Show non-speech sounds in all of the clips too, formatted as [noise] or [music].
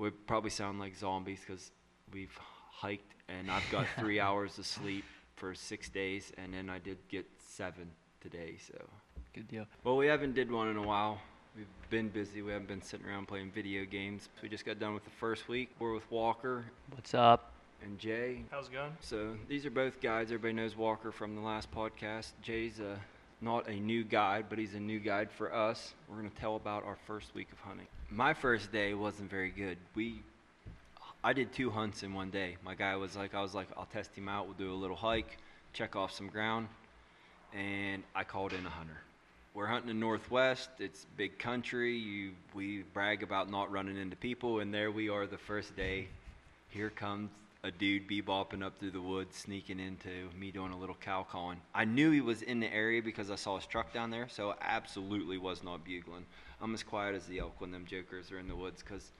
We probably sound like zombies because we've hiked and I've got [laughs] three hours of sleep for six days, and then I did get seven today. So, Good deal. well, we haven't did one in a while. We've been busy. We haven't been sitting around playing video games. We just got done with the first week. We're with Walker What's up? and Jay. How's it going? So these are both guides. Everybody knows Walker from the last podcast. Jay's a, not a new guide, but he's a new guide for us. We're going to tell about our first week of hunting. My first day wasn't very good. We, I did two hunts in one day. My guy was like, I was like, I'll test him out. We'll do a little hike, check off some ground, and I called in a hunter. We're hunting in Northwest. It's big country. You, we brag about not running into people, and there we are the first day. Here comes a dude bebopping up through the woods, sneaking into me doing a little cow calling. I knew he was in the area because I saw his truck down there, so I absolutely was not bugling. I'm as quiet as the elk when them jokers are in the woods because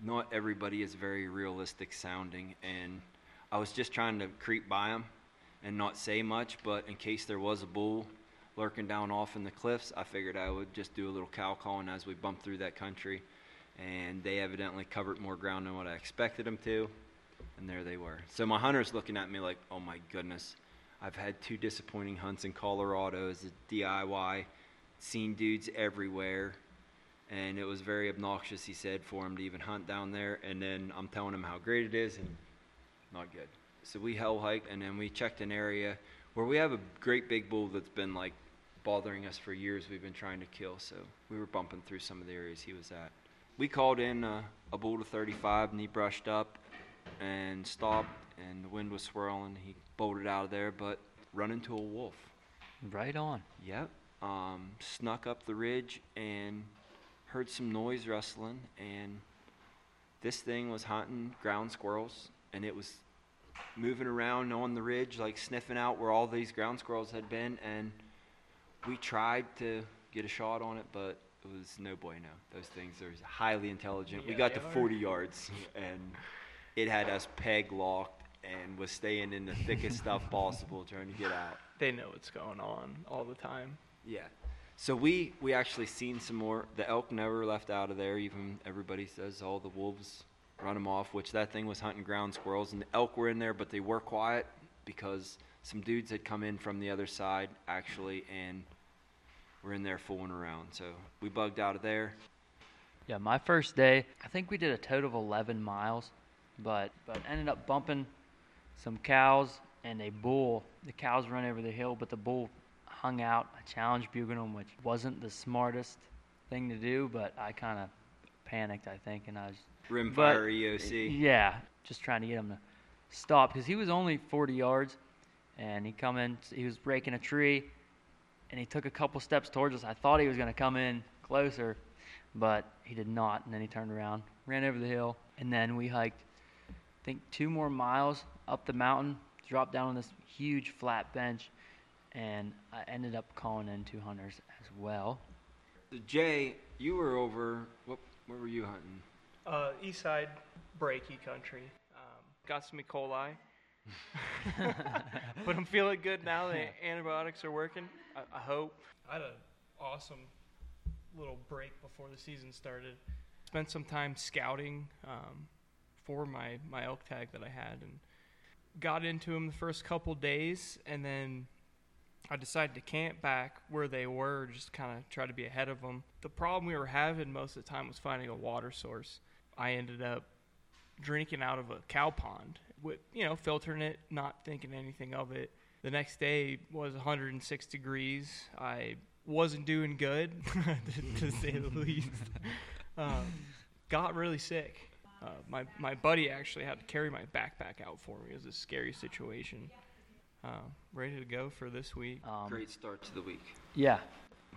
not everybody is very realistic sounding, and I was just trying to creep by him and not say much, but in case there was a bull lurking down off in the cliffs, I figured I would just do a little cow calling as we bumped through that country. And they evidently covered more ground than what I expected them to. And there they were. So my hunter's looking at me like, oh my goodness. I've had two disappointing hunts in Colorado as a DIY, seen dudes everywhere. And it was very obnoxious, he said, for him to even hunt down there. And then I'm telling him how great it is, and not good. So we hell hiked, and then we checked an area where we have a great big bull that's been like bothering us for years. We've been trying to kill, so we were bumping through some of the areas he was at. We called in uh, a bull to 35, and he brushed up and stopped, and the wind was swirling. He bolted out of there, but run into a wolf. Right on. Yep. Um, snuck up the ridge and heard some noise rustling, and this thing was hunting ground squirrels, and it was moving around on the ridge, like sniffing out where all these ground squirrels had been, and we tried to get a shot on it, but it was no boy no. Those things are highly intelligent. we got to are. 40 yards, [laughs] and it had us peg locked and was staying in the thickest stuff [laughs] possible, trying to get out. They know what's going on all the time. Yeah. So we we actually seen some more. The elk never left out of there. Even everybody says all the wolves run them off, which that thing was hunting ground squirrels, and the elk were in there, but they were quiet because some dudes had come in from the other side actually, and were in there fooling around. So we bugged out of there. Yeah, my first day, I think we did a total of 11 miles, but but ended up bumping some cows and a bull. The cows run over the hill, but the bull hung out. I challenged bugling him, which wasn't the smartest thing to do, but I kind of panicked, I think, and I was Rimfire EOC. Yeah, just trying to get him to stop because he was only 40 yards, and he come in. He was breaking a tree, and he took a couple steps towards us. I thought he was going to come in closer, but he did not. And then he turned around, ran over the hill, and then we hiked. I think two more miles up the mountain, dropped down on this huge flat bench, and I ended up calling in two hunters as well. So Jay, you were over. What? Where were you hunting? Uh, east side breaky country. Um, got some E. coli. [laughs] but I'm feeling good now. The [laughs] antibiotics are working. I, I hope. I had an awesome little break before the season started. Spent some time scouting um, for my, my elk tag that I had and got into them the first couple days and then I decided to camp back where they were, just kind of try to be ahead of them. The problem we were having most of the time was finding a water source. I ended up drinking out of a cow pond, with, you know, filtering it, not thinking anything of it. The next day was 106 degrees. I wasn't doing good, to, [laughs] to say the least. [laughs] Um, got really sick. Uh, my my buddy actually had to carry my backpack out for me. It was a scary situation. Uh, ready to go for this week. Um, Great start to the week. Yeah,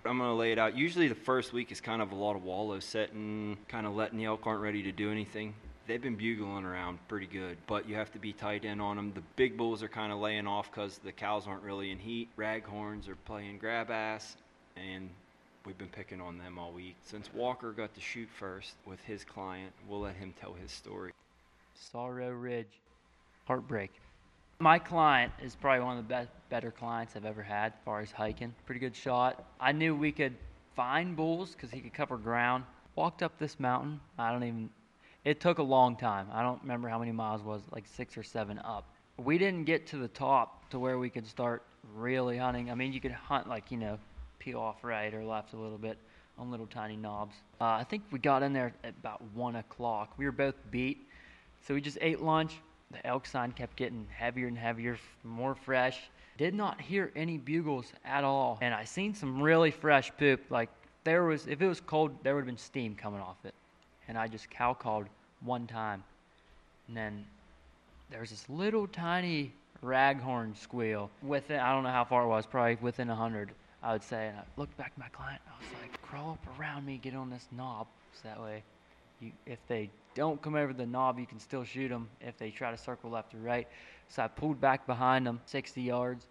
I'm gonna lay it out. Usually the first week is kind of a lot of wallow setting, kind of letting the elk aren't ready to do anything. They've been bugling around pretty good, but you have to be tight in on them. The big bulls are kind of laying off because the cows aren't really in heat. Raghorns are playing grab ass, and we've been picking on them all week. Since Walker got to shoot first with his client, we'll let him tell his story. Sorrow Ridge, heartbreak. My client is probably one of the best, better clients I've ever had as far as hiking. Pretty good shot. I knew we could find bulls because he could cover ground. Walked up this mountain. I don't even. It took a long time. I don't remember how many miles was, like six or seven up. We didn't get to the top to where we could start really hunting. I mean, you could hunt like you know, peel off right or left a little bit on little tiny knobs. Uh, I think we got in there at about one o'clock. We were both beat, so we just ate lunch. The elk sign kept getting heavier and heavier, more fresh. Did not hear any bugles at all, and I seen some really fresh poop. Like there was, if it was cold, there would have been steam coming off it. And I just cow called one time, and then there was this little tiny raghorn squeal within I don't know how far it was, probably within a hundred, I would say. And I looked back at my client, I was like, crawl up around me, get on this knob, so that way, you, if they don't come over the knob, you can still shoot them. If they try to circle left or right, so I pulled back behind them, 60 yards.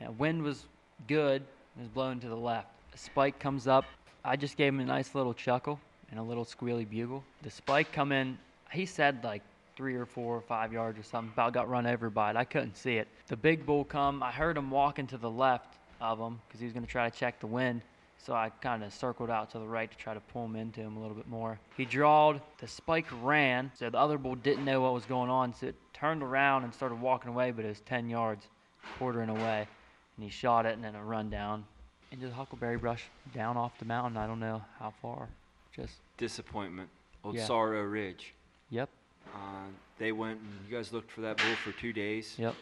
And wind was good, it was blowing to the left. A spike comes up. I just gave him a nice little chuckle and a little squealy bugle. The spike come in. He said like three or four or five yards or something. About got run over by it. I couldn't see it. The big bull come. I heard him walking to the left of him because he was going to try to check the wind. So I kind of circled out to the right to try to pull him into him a little bit more. He drawed. The spike ran. So the other bull didn't know what was going on. So it turned around and started walking away, but it was 10 yards, quartering away. And he shot it and then a run down into the huckleberry brush down off the mountain. I don't know how far. Just, Disappointment. Old Yeah. Sorrow Ridge. yep, Uh, they went and you guys looked for that bull for two days. yep.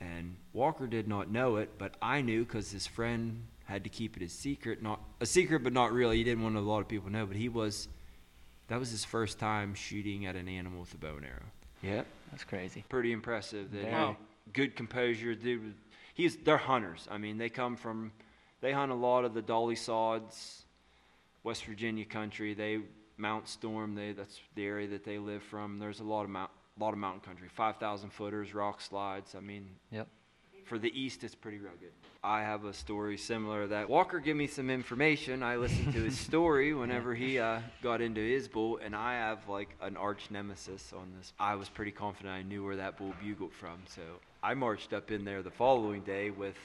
And Walker did not know it, but I knew because his friend had to keep it a secret. Not a secret, but not really. He didn't want a lot of people to know. But he was. That was his first time shooting at an animal with a bow and arrow. Yep. That's crazy. Pretty impressive. That Very. uh, good composure, dude. He's they're hunters. I mean, they come from. They hunt a lot of the Dolly Sods, West Virginia country. They Mount Storm. They that's the area that they live from. There's a lot of mount, lot of mountain country. Five thousand footers, rock slides. I mean, Yep. for the east, it's pretty rugged. I have a story similar to that. Walker gave me some information. I listened to his [laughs] story whenever he uh, got into his bull, and I have like an arch nemesis on this. I was pretty confident I knew where that bull bugled from, so I marched up in there the following day with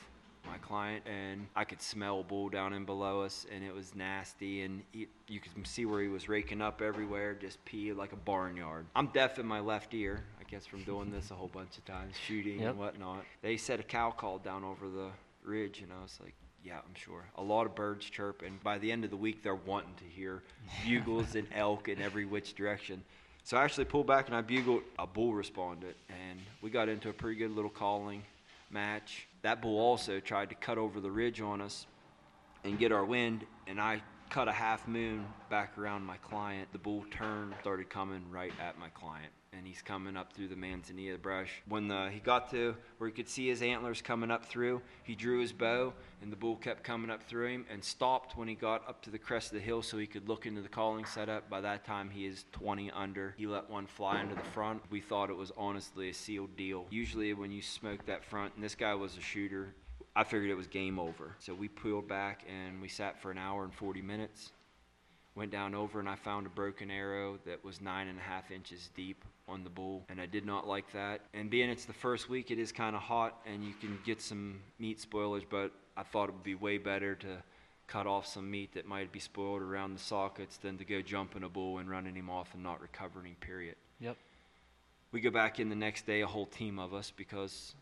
my client, and I could smell bull down in below us, and it was nasty, and he, you could see where he was raking up everywhere, just pee like a barnyard. I'm deaf in my left ear, I guess, from doing this a whole bunch of times, shooting Yep. and whatnot. They said a cow called down over the ridge, and I was like, yeah, I'm sure. A lot of birds chirp, and by the end of the week, they're wanting to hear [laughs] bugles and elk in every which direction. So I actually pulled back and I bugled. A bull responded, and we got into a pretty good little calling match. That bull also tried to cut over the ridge on us and get our wind, and I cut a half moon back around my client. The bull turned, started coming right at my client, and he's coming up through the manzanita brush. When the, he got to where he could see his antlers coming up through, he drew his bow, and the bull kept coming up through him and stopped when he got up to the crest of the hill so he could look into the calling setup. By that time, he is 20 under. He let one fly into the front. We thought it was honestly a sealed deal. Usually, when you smoke that front, and this guy was a shooter, I figured it was game over. So we pulled back and we sat for an hour and 40 minutes. Went down over and I found a broken arrow that was nine and a half inches deep on the bull, and I did not like that. And being it's the first week, it is kind of hot and you can get some meat spoilers, but I thought it would be way better to cut off some meat that might be spoiled around the sockets than to go jumping a bull and running him off and not recovering, period. Yep. We go back in the next day, a whole team of us, because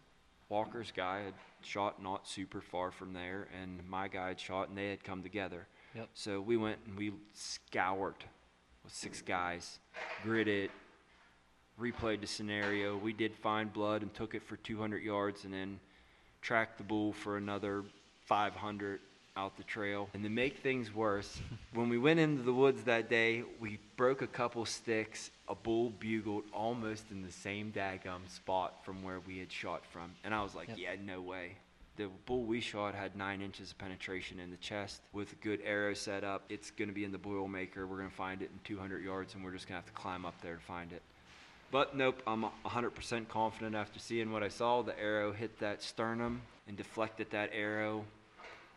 Walker's guy had shot not super far from there, and my guy had shot, and they had come together. Yep. So we went and we scoured with six guys, gridded, replayed the scenario. We did find blood and took it for 200 yards, and then tracked the bull for another 500 out the trail. And to make things worse, [laughs] when we went into the woods that day, we broke a couple sticks. A bull bugled almost in the same daggum spot from where we had shot from. And I was like, Yep. yeah, no way. The bull we shot had nine inches of penetration in the chest with a good arrow set up. It's going to be in the Boilermaker. We're going to find it in 200 yards, and we're just going to have to climb up there to find it. But nope, I'm 100% confident after seeing what I saw. The arrow hit that sternum and deflected that arrow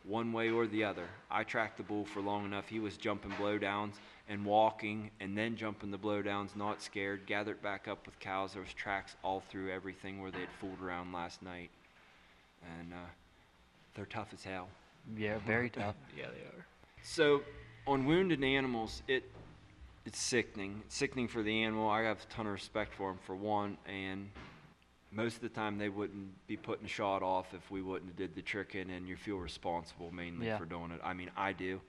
one way or the other. I tracked the bull for long enough. He was jumping blowdowns and walking and then jumping the blowdowns, not scared. Gathered back up with cows. There was tracks all through everything where they had fooled around last night. And uh, they're tough as hell. Yeah, very tough. [laughs] Yeah, they are. So, on wounded animals, it it's sickening. It's sickening for the animal. I have a ton of respect for them for one, and most of the time they wouldn't be putting a shot off if we wouldn't have did the tricking, and you feel responsible mainly Yeah. for doing it. I mean, I do.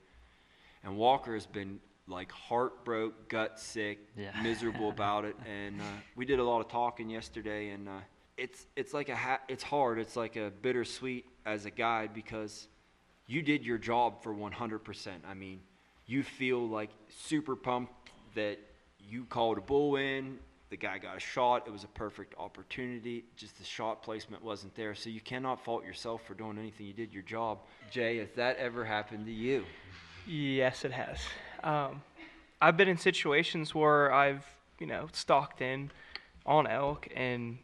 And Walker has been like heartbroken, gut sick, Yeah. miserable [laughs] about it, and uh, we did a lot of talking yesterday, and uh, it's it's like a ha- it's hard. It's like a bittersweet as a guide because you did your job for 100%. I mean, you feel like super pumped that you called a bull in, the guy got a shot, it was a perfect opportunity, just the shot placement wasn't there. So you cannot fault yourself for doing anything. You did your job. Jay, has that ever happened to you? Yes, it has. Um, I've been in situations where I've, you know, stalked in on elk and,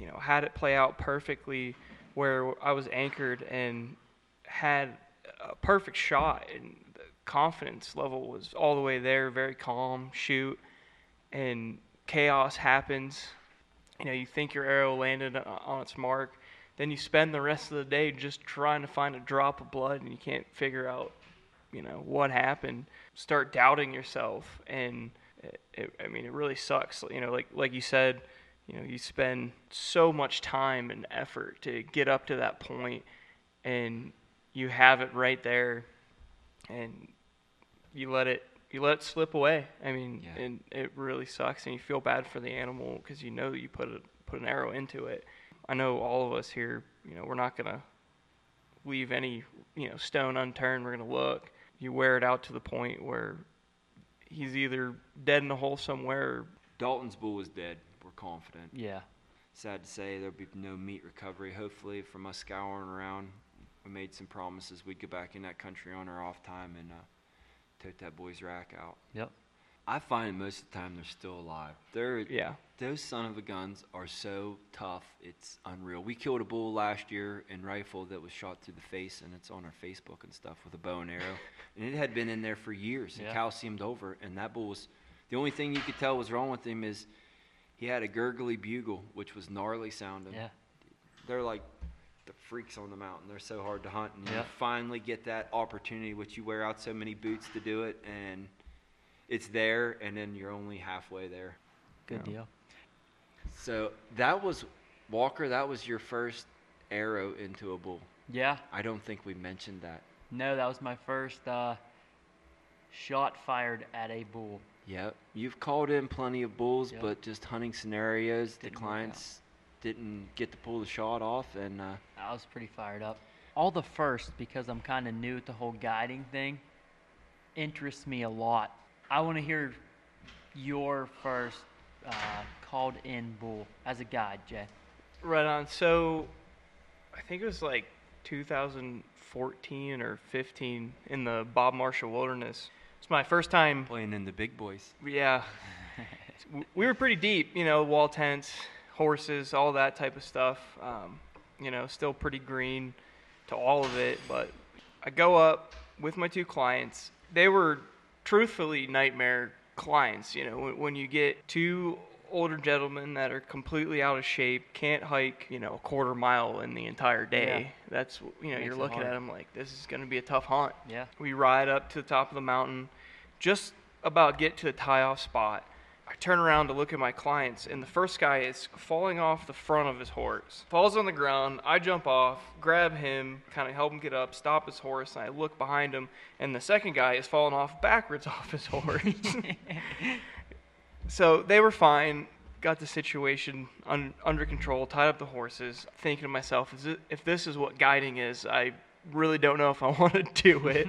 you know, had it play out perfectly where I was anchored and had a perfect shot and the confidence level was all the way there, very calm, shoot, and chaos happens. You know, you think your arrow landed on its mark, then you spend the rest of the day just trying to find a drop of blood and you can't figure out you know what happened start doubting yourself and it, it, i mean it really sucks you know like like you said you know you spend so much time and effort to get up to that point and you have it right there and you let it you let it slip away i mean Yeah. and it really sucks and you feel bad for the animal because you know you put a put an arrow into it i know all of us here you know we're not going to leave any you know stone unturned. We're gonna look. You wear it out to the point where he's either dead in a hole somewhere. Or, Dalton's bull was dead. We're confident. Yeah. Sad to say there'll be no meat recovery. Hopefully, from us scouring around, we made some promises we'd go back in that country on our off time and uh, tote that boy's rack out. Yep. I find most of the time they're still alive. They're yeah, those son of a guns are so tough. It's unreal. We killed a bull last year in rifle that was shot through the face, and it's on our Facebook and stuff with a bow and arrow. [laughs] and it had been in there for years and Yeah. calciumed over. And that bull was the only thing you could tell was wrong with him is he had a gurgly bugle, which was gnarly sounding. Yeah. They're like the freaks on the mountain. They're so hard to hunt, and you finally get that opportunity, which you wear out so many boots to do it, and it's there, and then you're only halfway there. Good Yeah. deal. So that was Walker. That was your first arrow into a bull. Yeah. I don't think we mentioned that. No, that was my first uh, shot fired at a bull. Yep. You've called in plenty of bulls, Yep. but just hunting scenarios, the Didn't work out. clients didn't get to pull the shot off, and uh, I was pretty fired up. All the first, because I'm kind of new at the whole guiding thing, interests me a lot. I want to hear your first uh, called in bull as a guide, Jay. right on. So I think it was like 2014 or 15 in the Bob Marshall Wilderness. It's my first time playing in the big boys. Yeah. [laughs] We were pretty deep, you know, wall tents, horses, all that type of stuff. Um, you know, still pretty green to all of it. But I go up with my two clients. They were truthfully nightmare clients. You know, when, when you get two older gentlemen that are completely out of shape, can't hike, you know, a quarter mile in the entire day. Yeah. That's, you know, Makes you're looking at them like, this is going to be a tough hunt. Yeah. We ride up to the top of the mountain, just about get to the tie off spot. I turn around to look at my clients, and the first guy is falling off the front of his horse. Falls on the ground. I jump off, grab him, kind of help him get up, stop his horse, and I look behind him, and the second guy is falling off backwards [laughs] off his horse. [laughs] so they were fine. Got the situation un- under control, tied up the horses. Thinking to myself, is it, if this is what guiding is, I really don't know if I want to do it.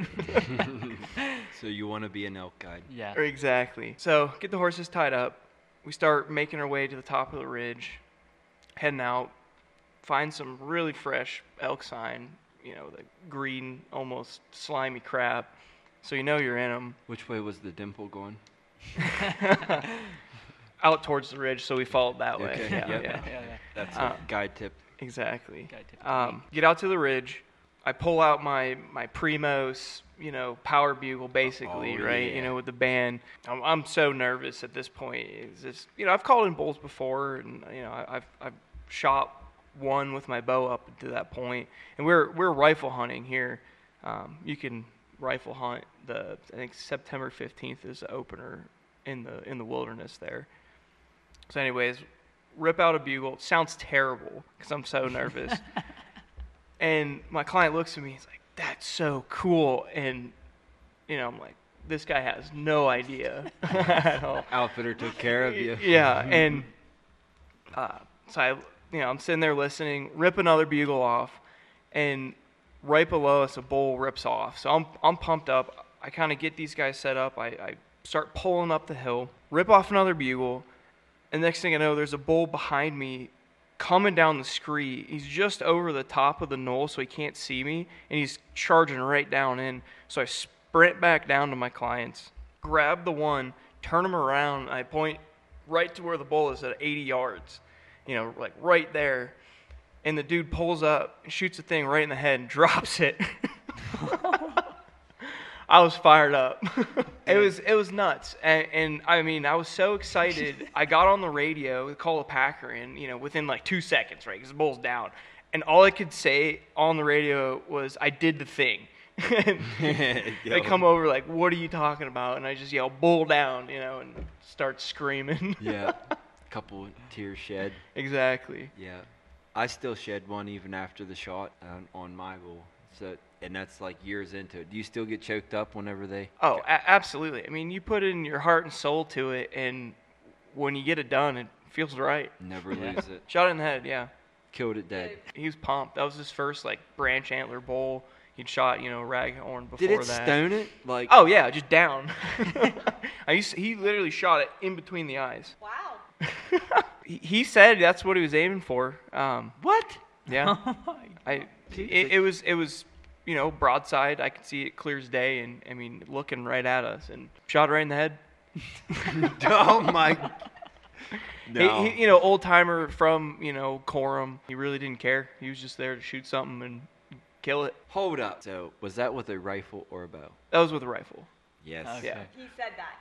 [laughs] So you want to be an elk guide? Yeah. exactly. So get the horses tied up. We start making our way to the top of the ridge, heading out. Find some really fresh elk sign. You know, the green, almost slimy crap. So you know you're in them. Which way was the dimple going? [laughs] Out towards the ridge, so we followed that way. Okay, Yeah, yep. yeah. yeah, yeah. That's Uh, a guide tip. Exactly. Guy tip Um, get out to the ridge. I pull out my my Primos, you know, power bugle, basically, Oh, right? yeah. You know, with the band. I'm, I'm so nervous at this point. It's just, you know, I've called in bulls before, and you know, I, I've I've shot one with my bow up to that point. point, and we're we're rifle hunting here. Um, you can rifle hunt. The I think September 15th is the opener in the in the wilderness there. So, anyways, rip out a bugle. It sounds terrible because I'm so nervous. [laughs] and my client looks at me. He's like, "That's so cool," and you know, I'm like, "This guy has no idea [laughs] at all." Outfitter took care of you. Yeah, and uh, so I, you know, I'm sitting there listening, rip another bugle off, and right below us, a bull rips off. So I'm I'm pumped up. I kind of get these guys set up. I, I start pulling up the hill, rip off another bugle, and next thing I know, there's a bull behind me coming down the scree. He's just over the top of the knoll, so he can't see me, and he's charging right down in. So I sprint back down to my clients, grab the one, turn him around, I point right to where the bull is at 80 yards, you know, like right there. And the dude pulls up, shoots the thing right in the head, and [laughs] drops it. I was fired up. [laughs] it was it was nuts, and, and, I mean I was so excited. [laughs] I got on the radio, call a packer and you know, within like two seconds, right? Because the bull's down, and all I could say on the radio was, "I did the thing." [laughs] they come over like, "What are you talking about?" And I just yell, "Bull down!" You know, and start screaming. yeah, a couple tears shed. Exactly. Yeah, I still shed one even after the shot on, on my goal. So and that's like years into it. Do you still get choked up whenever they? Oh, a- absolutely. I mean, you put in your heart and soul to it, and when you get it done, it feels right. Never lose it. Shot it in the head, yeah. Killed it dead. He was pumped. That was his first like branch antler bull. He'd shot, you know, raghorn before Did it that. stone it? Like Oh yeah, just down. [laughs] I used to, he literally shot it in between the eyes. Wow. [laughs] He, he said that's what he was aiming for. Um, what? yeah. [laughs] I it, it was it was you know broadside. I could see it clear as day, and I mean looking right at us, and shot right in the head. [laughs] oh my. No. [laughs] He, he, you know, old timer from you know Corum. He really didn't care. He was just there to shoot something and kill it. Hold up. So was that with a rifle or a bow? That was with a rifle. Yes. Okay. Yeah. He said that.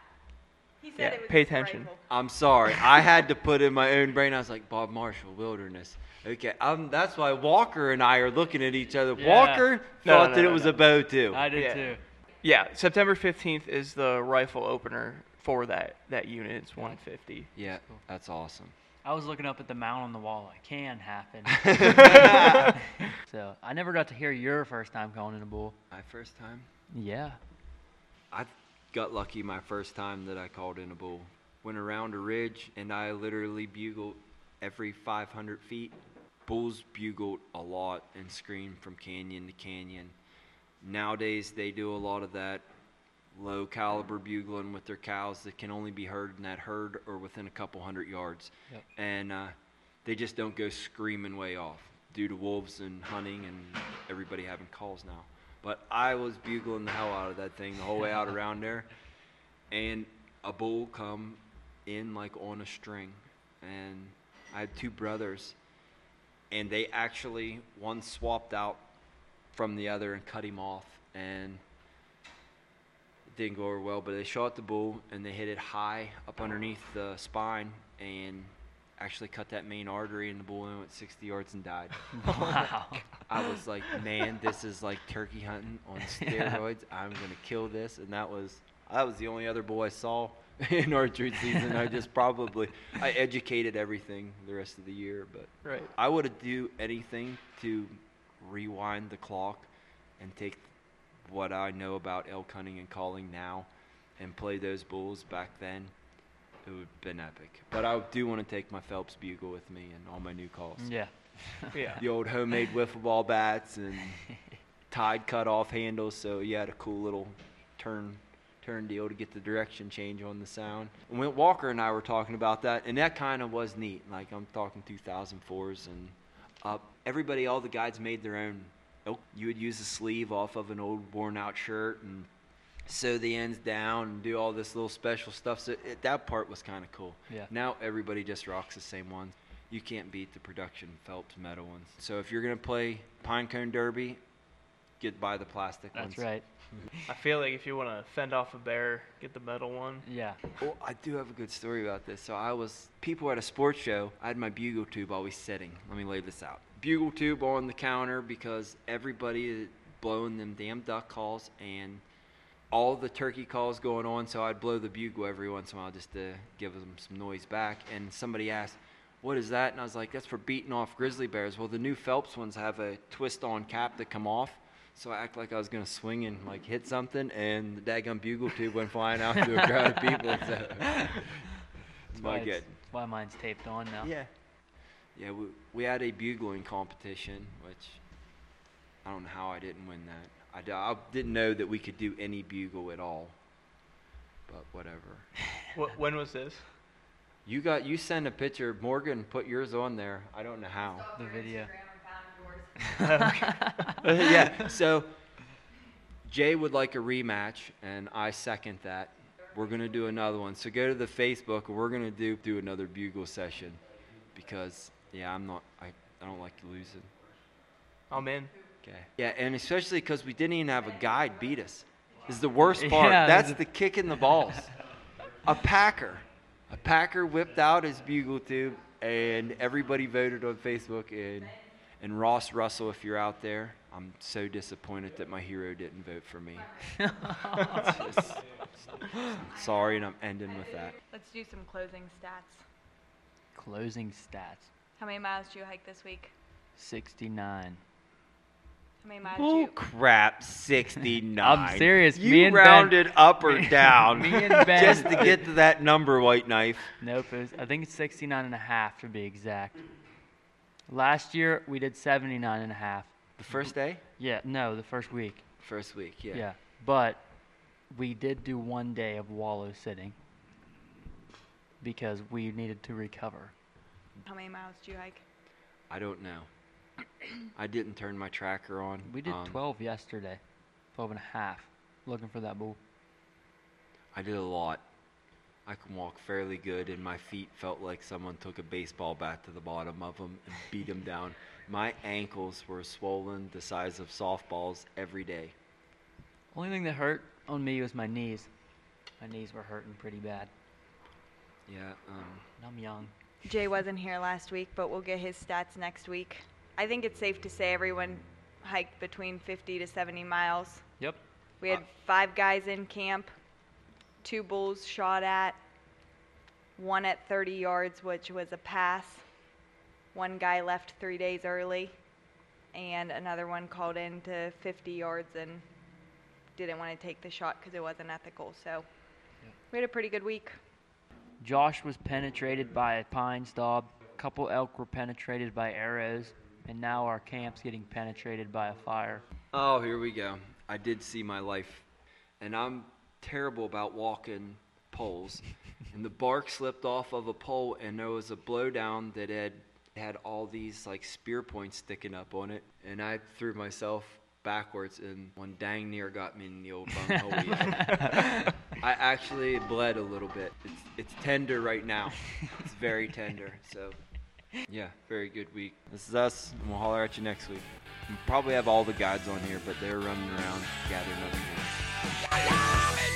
He said Yeah, it was pay attention. rifle. I'm sorry. I had to put in my own brain. I was like Bob Marshall, Wilderness. Okay, um, that's why Walker and I are looking at each other. Yeah. Walker No, thought no, that no, it was no. a bow too. I did Yeah. too. Yeah, September 15th is the rifle opener for that that unit. It's 150. yeah, that's awesome. I was looking up at the mount on the wall. It can happen. [laughs] [laughs] so I never got to hear your first time calling in a bull. My first time. Yeah. I got lucky my first time that I called in a bull. Went around a ridge and I literally bugled every 500 feet. Bulls bugled a lot and screamed from canyon to canyon. Nowadays they do a lot of that low caliber bugling with their cows that can only be heard in that herd or within a couple hundred yards. Yep. And uh, they just don't go screaming way off due to wolves and hunting and everybody having calls now. But I was bugling the hell out of that thing the whole way out [laughs] around there, and a bull come in like on a string, and I had two brothers, and they actually one swapped out from the other and cut him off, and it didn't go over well. But they shot the bull and they hit it high up underneath the spine. And actually cut that main artery, and the bull and went 60 yards and died. [laughs] Wow. I was like, man, this is like turkey hunting on [laughs] Yeah. steroids. I'm gonna kill this, and that was that was the only other bull I saw [laughs] in archery season. I just probably I educated everything the rest of the year, but Right. I would do anything to rewind the clock and take what I know about elk hunting and calling now and play those bulls back then. It would have been epic. But I do want to take my Phelps bugle with me and all my new calls Yeah. [laughs] Yeah. the old homemade wiffle ball bats and [laughs] tied cut off handles so you had a cool little turn turn deal to get the direction change on the sound and when walker and i were talking about that and that kind of was neat like i'm talking 2004s and up everybody all the guides made their own you would use a sleeve off of an old worn out shirt and sew the ends down and do all this little special stuff so it, that part was kind of cool Yeah. now everybody just rocks the same ones you can't beat the production Phelps metal ones. So if you're gonna play pine cone derby, get by the plastic That's ones. right. [laughs] I feel like if you want to fend off a bear, get the metal one. Yeah. Well, I do have a good story about this. So I was people at a sports show. I had my bugle tube always sitting. Let me lay this out. Bugle tube on the counter because everybody is blowing them damn duck calls and all the turkey calls going on, so I'd blow the bugle every once in a while just to give them some noise back. And somebody asked, "What is that?" And I was like, "That's for beating off grizzly bears." Well, the new Phelps ones have a twist-on cap that come off. So I act like I was gonna swing and like hit something, and the daggum bugle tube went flying out to a crowd of people. So That's my why, good. it's- that's why mine's taped on now. Yeah. Yeah, we, we had a bugling competition, which I don't know how I didn't win that. I, d- I didn't know that we could do any bugle at all. But whatever. Wh- when was this? You got you send a picture. Morgan put yours on there. I don't know how. The video. [laughs] [laughs] yeah. So Jay would like a rematch, and I second that. We're gonna do another one. So go to the Facebook, and we're gonna do do another bugle session, because yeah, I'm not. I I don't like losing. I'm in. Okay. Yeah, and especially because we didn't even have a guide beat us. Is the worst [laughs] part. Yeah, That's the kick in the balls. a packer, a packer whipped out his bugle tube, and everybody voted on Facebook. And and Ross Russell, if you're out there, I'm so disappointed that my hero didn't vote for me. [laughs] Just- sorry, and I'm ending with that. Let's do some closing stats. Closing stats. How many miles do you hike this week? 69. How many miles Bull you? crap, [laughs] 69. I'm serious, You me and Ben- rounded up or down [laughs] me and Ben- just to get to that number, White Knife. Nope, it was, I think it's 69 and a half to be exact. Last year we did 79 and a half. The first day? Yeah, no, the first week. First week, yeah. Yeah. But we did do one day of wallow sitting because we needed to recover. How many miles do you hike? I don't know. I didn't turn my tracker on. We did Um, 12 yesterday, 12 and a half, looking for that bull. I did a lot. I can walk fairly good, and my feet felt like someone took a baseball bat to the bottom of them and beat them down. My ankles were swollen the size of softballs every day. Only thing that hurt on me was my knees. My knees were hurting pretty bad. Yeah, um, And I'm young. Jay wasn't here last week, but we'll get his stats next week. I think it's safe to say everyone hiked between 50 to 70 miles. Yep. We had uh, five guys in camp, two bulls shot at, one at 30 yards, which was a pass. One guy left three days early, and another one called in to 50 yards and didn't want to take the shot because it wasn't ethical. So we had a pretty good week. Josh was penetrated by a pine stub. A couple elk were penetrated by arrows. And now our camp's getting penetrated by a fire. Oh, here we go. I did see my life, and I'm terrible about walking poles. [laughs] and the bark slipped off of a pole, and there was a blowdown that had had all these like spear points sticking up on it, and I threw myself backwards, and one dang near got me in the old bunghole. [laughs] [laughs] I actually bled a little bit. It's it's tender right now. It's very tender. So yeah, very good week. This is us, and we'll holler at you next week. We probably have all the guides on here, but they're running around gathering up.